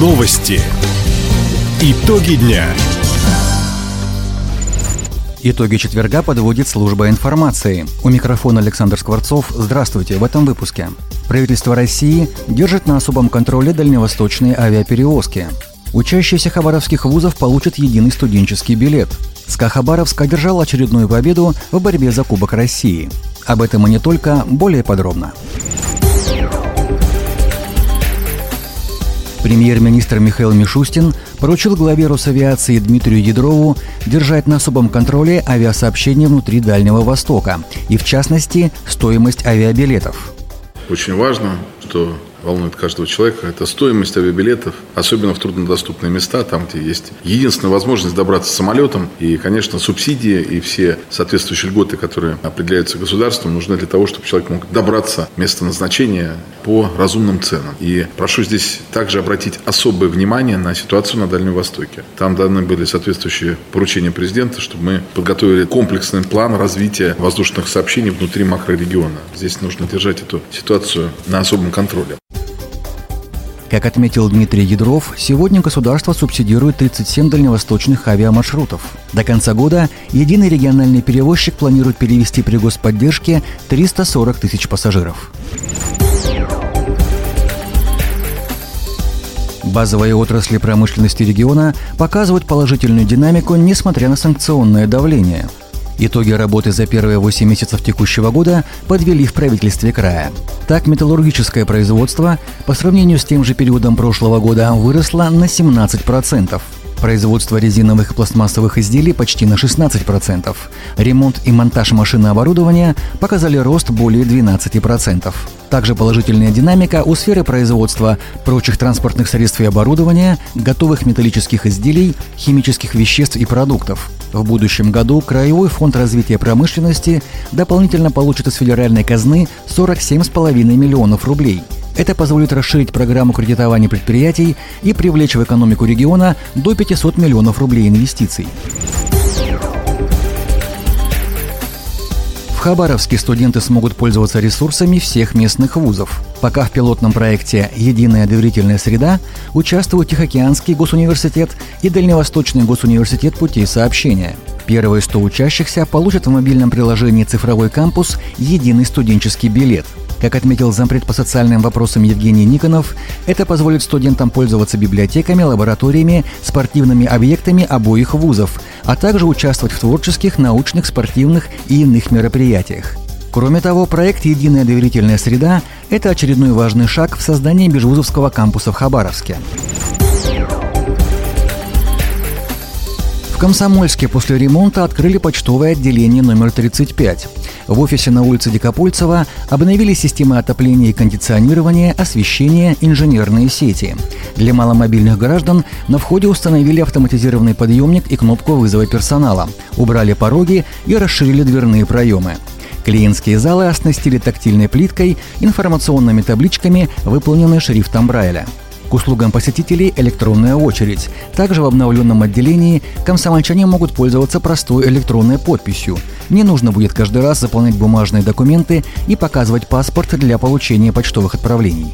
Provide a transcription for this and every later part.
Новости. Итоги дня. Итоги четверга подводит служба информации. У микрофона Александр Скворцов. Здравствуйте в этом выпуске. Правительство России держит на особом контроле дальневосточные авиаперевозки. Учащиеся хабаровских вузов получат единый студенческий билет. СКА Хабаровск одержал очередную победу в борьбе за Кубок России. Об этом и не только, более подробно. Премьер-министр Михаил Мишустин поручил главе Росавиации Дмитрию Ядрову держать на особом контроле авиасообщение внутри Дальнего Востока и, в частности, стоимость авиабилетов. Очень важно, что волнует каждого человека, это стоимость авиабилетов, особенно в труднодоступные места, там, где есть единственная возможность добраться самолетом. И, конечно, субсидии и все соответствующие льготы, которые определяются государством, нужны для того, чтобы человек мог добраться место назначения по разумным ценам. И прошу здесь также обратить особое внимание на ситуацию на Дальнем Востоке. Там даны были соответствующие поручения президента, чтобы мы подготовили комплексный план развития воздушных сообщений внутри макрорегиона. Здесь нужно держать эту ситуацию на особом контроле. Как отметил Дмитрий Ядров, сегодня государство субсидирует 37 дальневосточных авиамаршрутов. До конца года единый региональный перевозчик планирует перевести при господдержке 340 тысяч пассажиров. Базовые отрасли промышленности региона показывают положительную динамику, несмотря на санкционное давление – Итоги работы за первые 8 месяцев текущего года подвели в правительстве края. Так, металлургическое производство по сравнению с тем же периодом прошлого года выросло на 17%. Производство резиновых и пластмассовых изделий почти на 16%. Ремонт и монтаж машин и оборудования показали рост более 12%. Также положительная динамика у сферы производства прочих транспортных средств и оборудования, готовых металлических изделий, химических веществ и продуктов. В будущем году Краевой фонд развития промышленности дополнительно получит из федеральной казны 47,5 миллионов рублей. Это позволит расширить программу кредитования предприятий и привлечь в экономику региона до 500 миллионов рублей инвестиций. Хабаровске студенты смогут пользоваться ресурсами всех местных вузов. Пока в пилотном проекте «Единая доверительная среда» участвуют Тихоокеанский госуниверситет и Дальневосточный госуниверситет путей сообщения. Первые 100 учащихся получат в мобильном приложении «Цифровой кампус» единый студенческий билет – как отметил зампред по социальным вопросам Евгений Никонов, это позволит студентам пользоваться библиотеками, лабораториями, спортивными объектами обоих вузов, а также участвовать в творческих, научных, спортивных и иных мероприятиях. Кроме того, проект «Единая доверительная среда» – это очередной важный шаг в создании межвузовского кампуса в Хабаровске. В Комсомольске после ремонта открыли почтовое отделение номер 35. В офисе на улице Дикопольцева обновили системы отопления и кондиционирования, освещения, инженерные сети. Для маломобильных граждан на входе установили автоматизированный подъемник и кнопку вызова персонала, убрали пороги и расширили дверные проемы. Клиентские залы оснастили тактильной плиткой, информационными табличками, выполненные шрифтом Брайля. К услугам посетителей электронная очередь. Также в обновленном отделении комсомольчане могут пользоваться простой электронной подписью. Не нужно будет каждый раз заполнять бумажные документы и показывать паспорт для получения почтовых отправлений.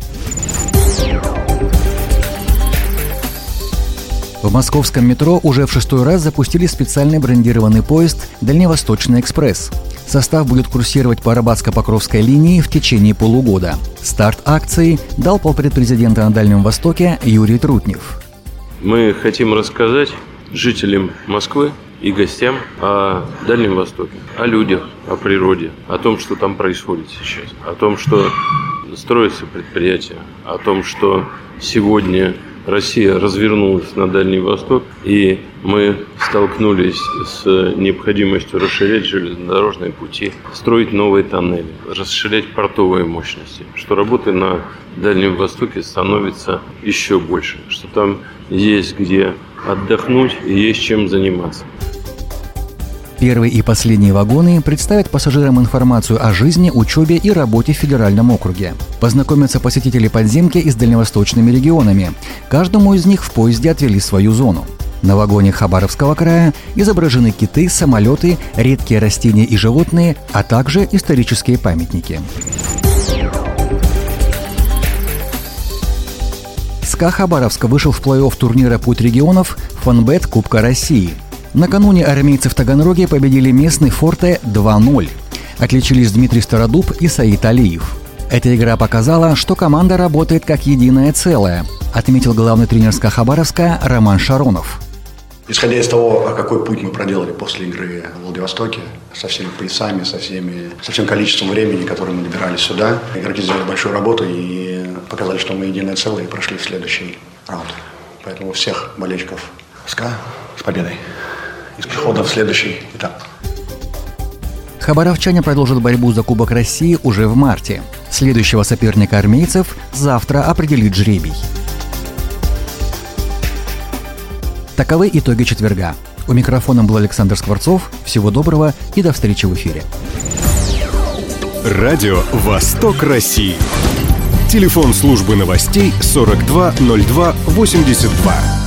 В московском метро уже в шестой раз запустили специальный брендированный поезд «Дальневосточный экспресс». Состав будет курсировать по Арбатско-Покровской линии в течение полугода. Старт акции дал полпред президента на Дальнем Востоке Юрий Трутнев. Мы хотим рассказать жителям Москвы и гостям о Дальнем Востоке, о людях, о природе, о том, что там происходит сейчас, о том, что строятся предприятия, о том, что сегодня Россия развернулась на Дальний Восток, и мы столкнулись с необходимостью расширять железнодорожные пути, строить новые тоннели, расширять портовые мощности, что работы на Дальнем Востоке становится еще больше, что там есть где отдохнуть и есть чем заниматься. Первый и последний вагоны представят пассажирам информацию о жизни, учебе и работе в федеральном округе. Познакомятся посетители подземки и с дальневосточными регионами. Каждому из них в поезде отвели свою зону. На вагоне Хабаровского края изображены киты, самолеты, редкие растения и животные, а также исторические памятники. СКА Хабаровск вышел в плей-офф турнира «Путь регионов» Фанбет Кубка России. Накануне армейцы в Таганроге победили местный «Форте» 2-0. Отличились Дмитрий Стародуб и Саид Алиев. Эта игра показала, что команда работает как единое целое, отметил главный тренер СКА Хабаровска Роман Шаронов. Исходя из того, какой путь мы проделали после игры в Владивостоке, со всеми поясами, со, всеми, со всем количеством времени, которое мы добирались сюда, игроки сделали большую работу и показали, что мы единое целое и прошли в следующий раунд. Поэтому всех болельщиков СКА с победой и с переходом в следующий этап. Хабаровчане продолжат борьбу за Кубок России уже в марте. Следующего соперника армейцев завтра определит жребий. Таковы итоги четверга. У микрофона был Александр Скворцов. Всего доброго и до встречи в эфире. Радио «Восток России». Телефон службы новостей 420282.